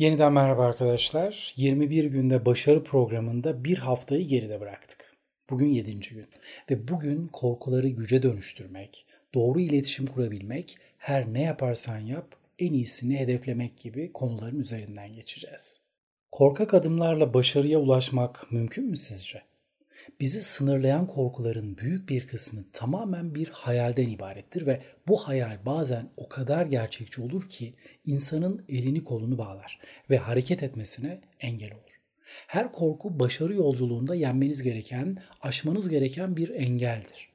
Yeniden merhaba arkadaşlar. 21 günde başarı programında bir haftayı geride bıraktık. Bugün 7. gün ve bugün korkuları güce dönüştürmek, doğru iletişim kurabilmek, her ne yaparsan yap en iyisini hedeflemek gibi konuların üzerinden geçeceğiz. Korkak adımlarla başarıya ulaşmak mümkün mü sizce? Bizi sınırlayan korkuların büyük bir kısmı tamamen bir hayalden ibarettir ve bu hayal bazen o kadar gerçekçi olur ki insanın elini kolunu bağlar ve hareket etmesine engel olur. Her korku başarı yolculuğunda yenmeniz gereken, aşmanız gereken bir engeldir.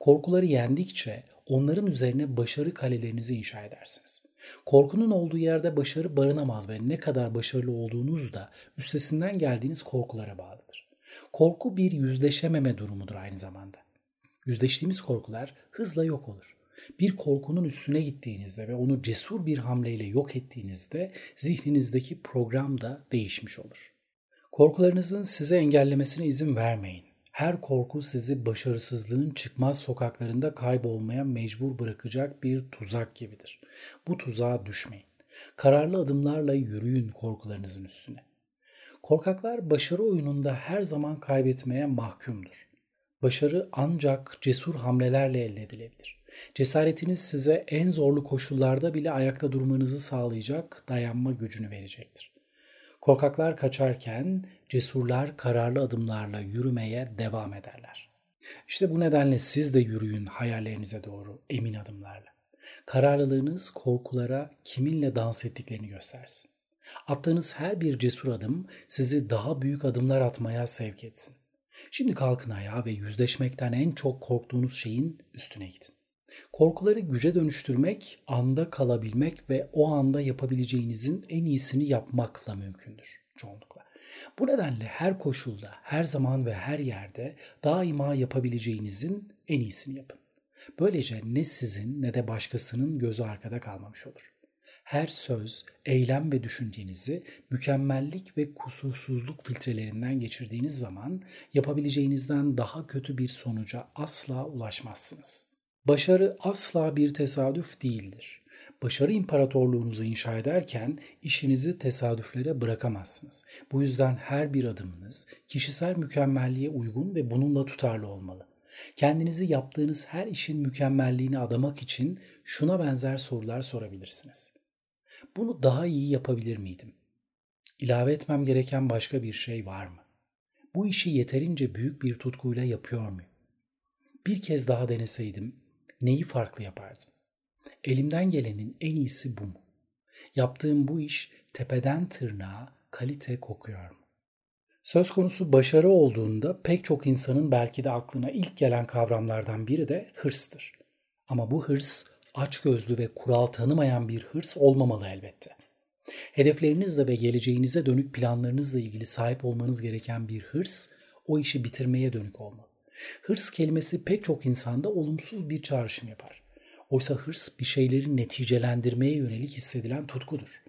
Korkuları yendikçe onların üzerine başarı kalelerinizi inşa edersiniz. Korkunun olduğu yerde başarı barınamaz ve ne kadar başarılı olduğunuz da üstesinden geldiğiniz korkulara bağlıdır. Korku bir yüzleşememe durumudur aynı zamanda. Yüzleştiğimiz korkular hızla yok olur. Bir korkunun üstüne gittiğinizde ve onu cesur bir hamleyle yok ettiğinizde zihninizdeki program da değişmiş olur. Korkularınızın size engellemesine izin vermeyin. Her korku sizi başarısızlığın çıkmaz sokaklarında kaybolmaya mecbur bırakacak bir tuzak gibidir. Bu tuzağa düşmeyin. Kararlı adımlarla yürüyün korkularınızın üstüne. Korkaklar başarı oyununda her zaman kaybetmeye mahkumdur. Başarı ancak cesur hamlelerle elde edilebilir. Cesaretiniz size en zorlu koşullarda bile ayakta durmanızı sağlayacak dayanma gücünü verecektir. Korkaklar kaçarken cesurlar kararlı adımlarla yürümeye devam ederler. İşte bu nedenle siz de yürüyün hayallerinize doğru emin adımlarla. Kararlılığınız korkulara kiminle dans ettiklerini göstersin. Attığınız her bir cesur adım sizi daha büyük adımlar atmaya sevk etsin. Şimdi kalkın ayağa ve yüzleşmekten en çok korktuğunuz şeyin üstüne gidin. Korkuları güce dönüştürmek, anda kalabilmek ve o anda yapabileceğinizin en iyisini yapmakla mümkündür çoğunlukla. Bu nedenle her koşulda, her zaman ve her yerde daima yapabileceğinizin en iyisini yapın. Böylece ne sizin ne de başkasının gözü arkada kalmamış olur her söz, eylem ve düşüncenizi mükemmellik ve kusursuzluk filtrelerinden geçirdiğiniz zaman yapabileceğinizden daha kötü bir sonuca asla ulaşmazsınız. Başarı asla bir tesadüf değildir. Başarı imparatorluğunuzu inşa ederken işinizi tesadüflere bırakamazsınız. Bu yüzden her bir adımınız kişisel mükemmelliğe uygun ve bununla tutarlı olmalı. Kendinizi yaptığınız her işin mükemmelliğini adamak için şuna benzer sorular sorabilirsiniz. Bunu daha iyi yapabilir miydim? İlave etmem gereken başka bir şey var mı? Bu işi yeterince büyük bir tutkuyla yapıyor muyum? Bir kez daha deneseydim neyi farklı yapardım? Elimden gelenin en iyisi bu mu? Yaptığım bu iş tepeden tırnağa kalite kokuyor mu? Söz konusu başarı olduğunda pek çok insanın belki de aklına ilk gelen kavramlardan biri de hırstır. Ama bu hırs açgözlü ve kural tanımayan bir hırs olmamalı elbette. Hedeflerinizle ve geleceğinize dönük planlarınızla ilgili sahip olmanız gereken bir hırs, o işi bitirmeye dönük olmalı. Hırs kelimesi pek çok insanda olumsuz bir çağrışım yapar. Oysa hırs bir şeyleri neticelendirmeye yönelik hissedilen tutkudur.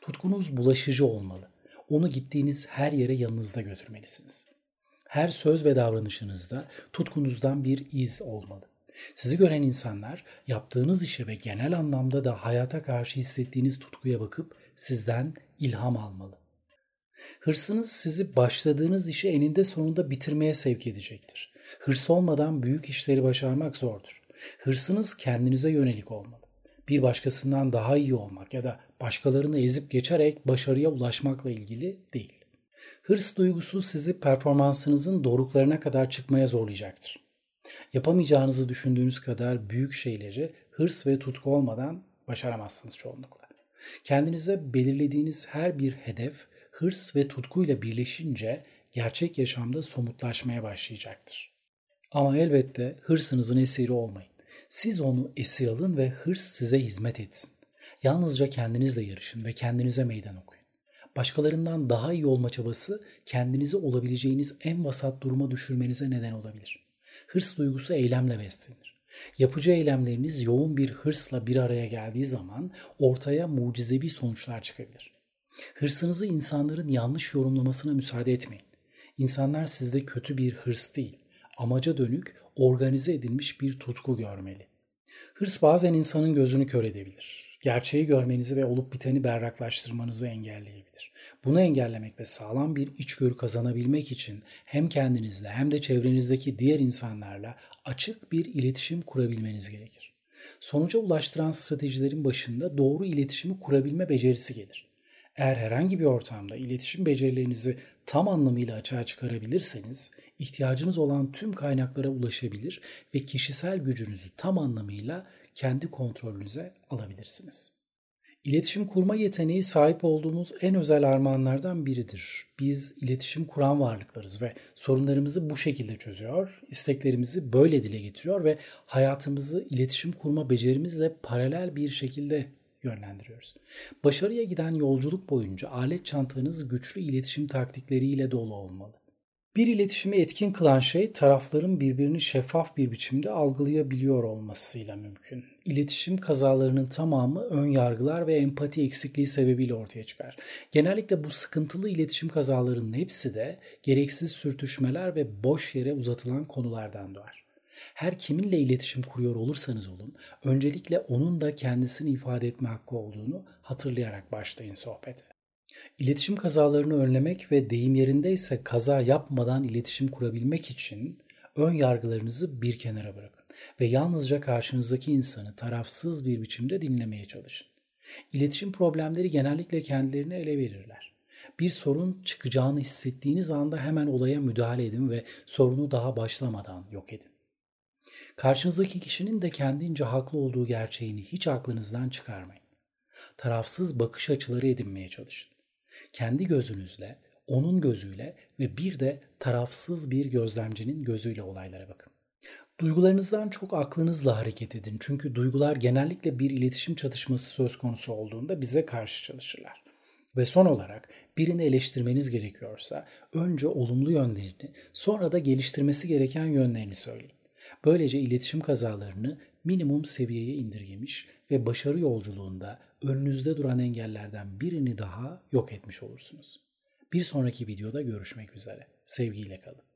Tutkunuz bulaşıcı olmalı. Onu gittiğiniz her yere yanınızda götürmelisiniz. Her söz ve davranışınızda tutkunuzdan bir iz olmalı. Sizi gören insanlar yaptığınız işe ve genel anlamda da hayata karşı hissettiğiniz tutkuya bakıp sizden ilham almalı. Hırsınız sizi başladığınız işi eninde sonunda bitirmeye sevk edecektir. Hırs olmadan büyük işleri başarmak zordur. Hırsınız kendinize yönelik olmalı. Bir başkasından daha iyi olmak ya da başkalarını ezip geçerek başarıya ulaşmakla ilgili değil. Hırs duygusu sizi performansınızın doruklarına kadar çıkmaya zorlayacaktır. Yapamayacağınızı düşündüğünüz kadar büyük şeyleri hırs ve tutku olmadan başaramazsınız çoğunlukla. Kendinize belirlediğiniz her bir hedef hırs ve tutkuyla birleşince gerçek yaşamda somutlaşmaya başlayacaktır. Ama elbette hırsınızın esiri olmayın. Siz onu esir alın ve hırs size hizmet etsin. Yalnızca kendinizle yarışın ve kendinize meydan okuyun. Başkalarından daha iyi olma çabası kendinizi olabileceğiniz en vasat duruma düşürmenize neden olabilir. Hırs duygusu eylemle beslenir. Yapıcı eylemleriniz yoğun bir hırsla bir araya geldiği zaman ortaya mucizevi sonuçlar çıkabilir. Hırsınızı insanların yanlış yorumlamasına müsaade etmeyin. İnsanlar sizde kötü bir hırs değil, amaca dönük, organize edilmiş bir tutku görmeli. Hırs bazen insanın gözünü kör edebilir. Gerçeği görmenizi ve olup biteni berraklaştırmanızı engelleyebilir. Bunu engellemek ve sağlam bir içgörü kazanabilmek için hem kendinizle hem de çevrenizdeki diğer insanlarla açık bir iletişim kurabilmeniz gerekir. Sonuca ulaştıran stratejilerin başında doğru iletişimi kurabilme becerisi gelir. Eğer herhangi bir ortamda iletişim becerilerinizi tam anlamıyla açığa çıkarabilirseniz, ihtiyacınız olan tüm kaynaklara ulaşabilir ve kişisel gücünüzü tam anlamıyla kendi kontrolünüze alabilirsiniz. İletişim kurma yeteneği sahip olduğumuz en özel armağanlardan biridir. Biz iletişim kuran varlıklarız ve sorunlarımızı bu şekilde çözüyor, isteklerimizi böyle dile getiriyor ve hayatımızı iletişim kurma becerimizle paralel bir şekilde yönlendiriyoruz. Başarıya giden yolculuk boyunca alet çantanız güçlü iletişim taktikleriyle dolu olmalı. Bir iletişimi etkin kılan şey tarafların birbirini şeffaf bir biçimde algılayabiliyor olmasıyla mümkün. İletişim kazalarının tamamı ön yargılar ve empati eksikliği sebebiyle ortaya çıkar. Genellikle bu sıkıntılı iletişim kazalarının hepsi de gereksiz sürtüşmeler ve boş yere uzatılan konulardan doğar. Her kiminle iletişim kuruyor olursanız olun, öncelikle onun da kendisini ifade etme hakkı olduğunu hatırlayarak başlayın sohbete. İletişim kazalarını önlemek ve deyim yerindeyse kaza yapmadan iletişim kurabilmek için ön yargılarınızı bir kenara bırakın ve yalnızca karşınızdaki insanı tarafsız bir biçimde dinlemeye çalışın. İletişim problemleri genellikle kendilerini ele verirler. Bir sorun çıkacağını hissettiğiniz anda hemen olaya müdahale edin ve sorunu daha başlamadan yok edin. Karşınızdaki kişinin de kendince haklı olduğu gerçeğini hiç aklınızdan çıkarmayın. Tarafsız bakış açıları edinmeye çalışın. Kendi gözünüzle, onun gözüyle ve bir de tarafsız bir gözlemcinin gözüyle olaylara bakın. Duygularınızdan çok aklınızla hareket edin. Çünkü duygular genellikle bir iletişim çatışması söz konusu olduğunda bize karşı çalışırlar. Ve son olarak birini eleştirmeniz gerekiyorsa önce olumlu yönlerini, sonra da geliştirmesi gereken yönlerini söyleyin. Böylece iletişim kazalarını minimum seviyeye indirgemiş ve başarı yolculuğunda önünüzde duran engellerden birini daha yok etmiş olursunuz. Bir sonraki videoda görüşmek üzere. Sevgiyle kalın.